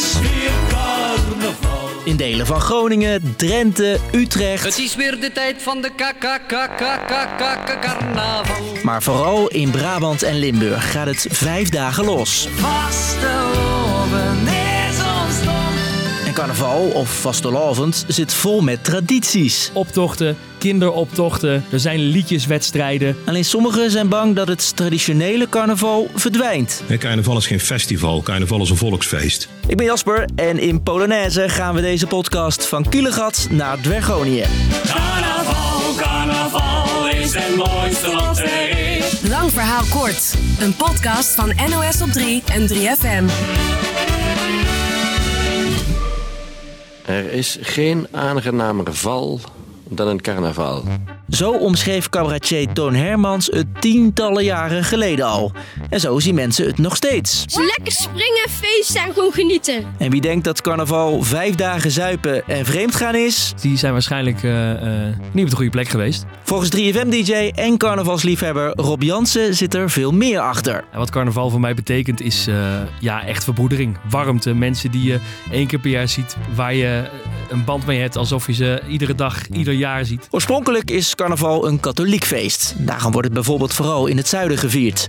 is weer carnaval. In delen van Groningen, Drenthe, Utrecht. Het is weer de tijd van de carnaval. Maar vooral in Brabant en Limburg gaat het vijf dagen los. Carnaval, of vastelavond, zit vol met tradities. Optochten, kinderoptochten, er zijn liedjeswedstrijden. Alleen sommigen zijn bang dat het traditionele carnaval verdwijnt. Nee, Carnaval is geen festival, carnaval is een volksfeest. Ik ben Jasper en in Polonaise gaan we deze podcast van Kielegat naar Dwergonië. Carnaval, carnaval is het mooiste wat er is. Lang verhaal kort. Een podcast van NOS op 3 en 3FM. Er is geen aangenamer val dan een carnaval. Zo omschreef cabaretier Toon Hermans het tientallen jaren geleden al. En zo zien mensen het nog steeds. Lekker springen, feesten en gewoon genieten. En wie denkt dat carnaval vijf dagen zuipen en vreemd gaan is? Die zijn waarschijnlijk eh, eh, niet op de goede plek geweest. Volgens 3FM-dj en carnavalsliefhebber Rob Jansen zit er veel meer achter. En wat carnaval voor mij betekent is eh, ja, echt verbroedering, warmte. Mensen die je één keer per jaar ziet, waar je een band mee hebt alsof je ze iedere dag, ieder jaar ziet. Oorspronkelijk is carnaval een katholiek feest. Daarom wordt het bijvoorbeeld vooral in het zuiden gevierd.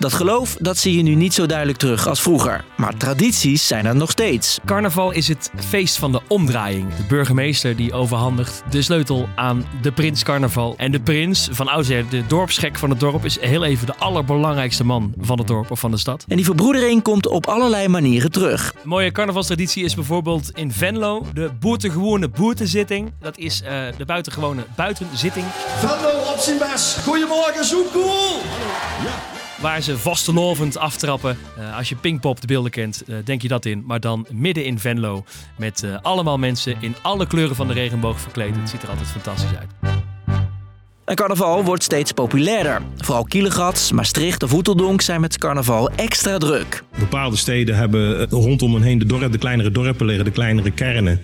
Dat geloof dat zie je nu niet zo duidelijk terug als vroeger. Maar tradities zijn er nog steeds. Carnaval is het feest van de omdraaiing. De burgemeester die overhandigt de sleutel aan de prins carnaval. En de prins, van oudsher de dorpsgek van het dorp, is heel even de allerbelangrijkste man van het dorp of van de stad. En die verbroedering komt op allerlei manieren terug. Een mooie carnavalstraditie is bijvoorbeeld in Venlo de boertengewone boertenzitting. Dat is eh, de buitengewone buitenzitting. Venlo op zijn best. Goedemorgen, Zoekoel. Waar ze vastelovend aftrappen. Eh, als je Pinkpop de beelden kent, eh, denk je dat in. Maar dan midden in Venlo. Met eh, allemaal mensen in alle kleuren van de regenboog verkleed. Het ziet er altijd fantastisch uit. En carnaval wordt steeds populairder. Vooral Kielegat, Maastricht of Oeteldonk zijn met carnaval extra druk. Bepaalde steden hebben eh, rondom hen heen de, dorp, de kleinere dorpen liggen, de kleinere kernen.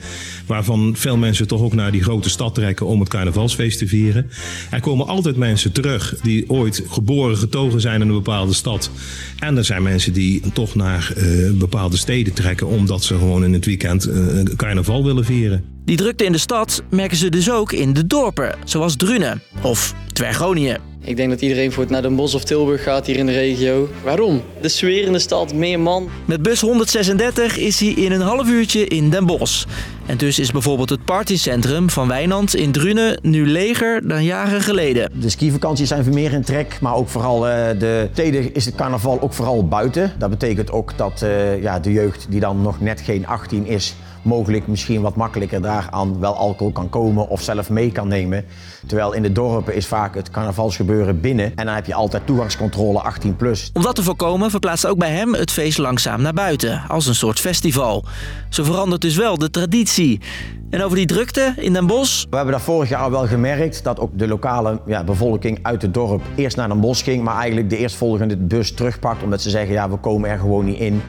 Waarvan veel mensen toch ook naar die grote stad trekken om het carnavalsfeest te vieren. Er komen altijd mensen terug die ooit geboren, getogen zijn in een bepaalde stad. En er zijn mensen die toch naar eh, bepaalde steden trekken omdat ze gewoon in het weekend eh, carnaval willen vieren. Die drukte in de stad merken ze dus ook in de dorpen, zoals Drunen of Dwergonië. Ik denk dat iedereen voor het naar Den Bosch of Tilburg gaat hier in de regio. Waarom? De sfeer in de stad, meer man. Met bus 136 is hij in een half uurtje in Den Bosch. En dus is bijvoorbeeld het partycentrum van Wijnand in Drunen nu leger dan jaren geleden. De skivakanties zijn meer in trek, maar ook vooral eh, de steden is het carnaval ook vooral buiten. Dat betekent ook dat eh, ja, de jeugd die dan nog net geen 18 is, mogelijk misschien wat makkelijker daaraan wel alcohol kan komen of zelf mee kan nemen. Terwijl in de dorpen is vaak het carnavalsgebeuren binnen en dan heb je altijd toegangscontrole 18 plus. Om dat te voorkomen verplaatst ook bij hem het feest langzaam naar buiten, als een soort festival. Zo verandert dus wel de traditie. En over die drukte in Den Bosch? We hebben dat vorig jaar al wel gemerkt dat ook de lokale ja, bevolking uit het dorp eerst naar Den Bosch ging, maar eigenlijk de eerstvolgende bus terugpakt omdat ze zeggen ja we komen er gewoon niet in.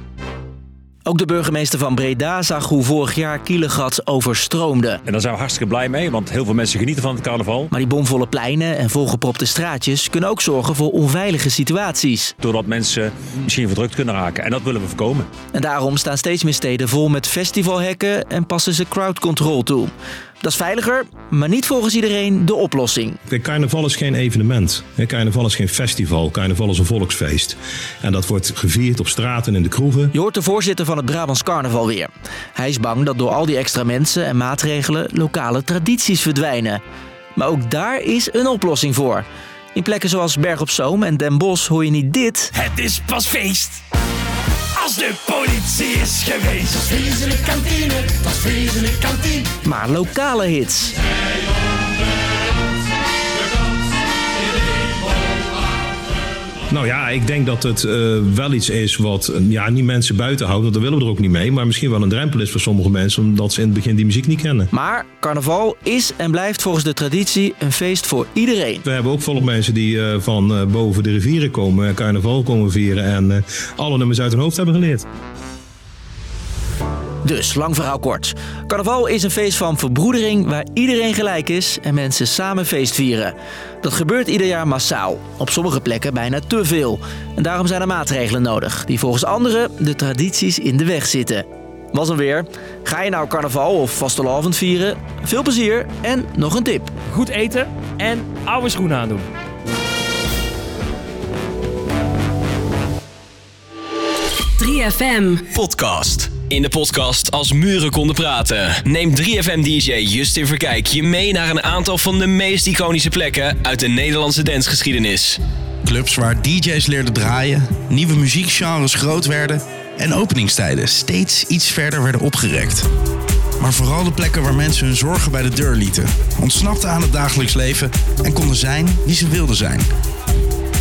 Ook de burgemeester van Breda zag hoe vorig jaar Kielegat overstroomde. En daar zijn we hartstikke blij mee, want heel veel mensen genieten van het carnaval. Maar die bomvolle pleinen en volgepropte straatjes kunnen ook zorgen voor onveilige situaties. Doordat mensen misschien verdrukt kunnen raken. En dat willen we voorkomen. En daarom staan steeds meer steden vol met festivalhekken en passen ze crowd control toe. Dat is veiliger, maar niet volgens iedereen de oplossing. Kijk, carnaval is geen evenement. Hè, Carnaval is geen festival. Carnaval is een volksfeest. En dat wordt gevierd op straat en in de kroegen. Je hoort de voorzitter van het Brabants Carnaval weer. Hij is bang dat door al die extra mensen en maatregelen lokale tradities verdwijnen. Maar ook daar is een oplossing voor. In plekken zoals Berg op Zoom en Den Bosch hoor je niet dit. Het is pas feest. De politie is geweest. Dat is vreselijk kantine, dat is vreselijk kantine. Maar lokale hits. Nou ja, ik denk dat het eh, wel iets is wat ja, niet mensen buiten houdt. Want daar willen we er ook niet mee. Maar misschien wel een drempel is voor sommige mensen. Omdat ze in het begin die muziek niet kennen. Maar carnaval is en blijft volgens de traditie een feest voor iedereen. We hebben ook volop mensen die eh, van eh, boven de rivieren komen. en Carnaval komen vieren. En alle nummers uit hun hoofd hebben geleerd. Dus, lang verhaal kort. Carnaval is een feest van verbroedering waar iedereen gelijk is en mensen samen feest vieren. Dat gebeurt ieder jaar massaal, op sommige plekken bijna te veel. En daarom zijn er maatregelen nodig die volgens anderen de tradities in de weg zitten. Was hem weer. Ga je nou carnaval of vastelavond vieren? Veel plezier en nog een tip. Goed eten en oude schoenen aandoen. FM Podcast. In de podcast Als Muren konden praten neemt 3FM-dj Justin Verkijk je mee naar een aantal van de meest iconische plekken uit de Nederlandse dansgeschiedenis. Clubs waar DJ's leerden draaien, nieuwe muziekgenres groot werden en openingstijden steeds iets verder werden opgerekt. Maar vooral de plekken waar mensen hun zorgen bij de deur lieten, ontsnapten aan het dagelijks leven en konden zijn wie ze wilden zijn.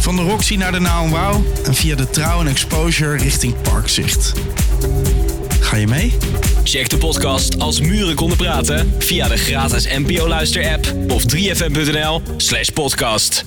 Van de Roxy naar de Now Wow en via de Trouw en Exposure richting Parkzicht. Ga je mee? Check de podcast Als Muren konden praten via de gratis NPO Luister app of 3fm.nl slash podcast.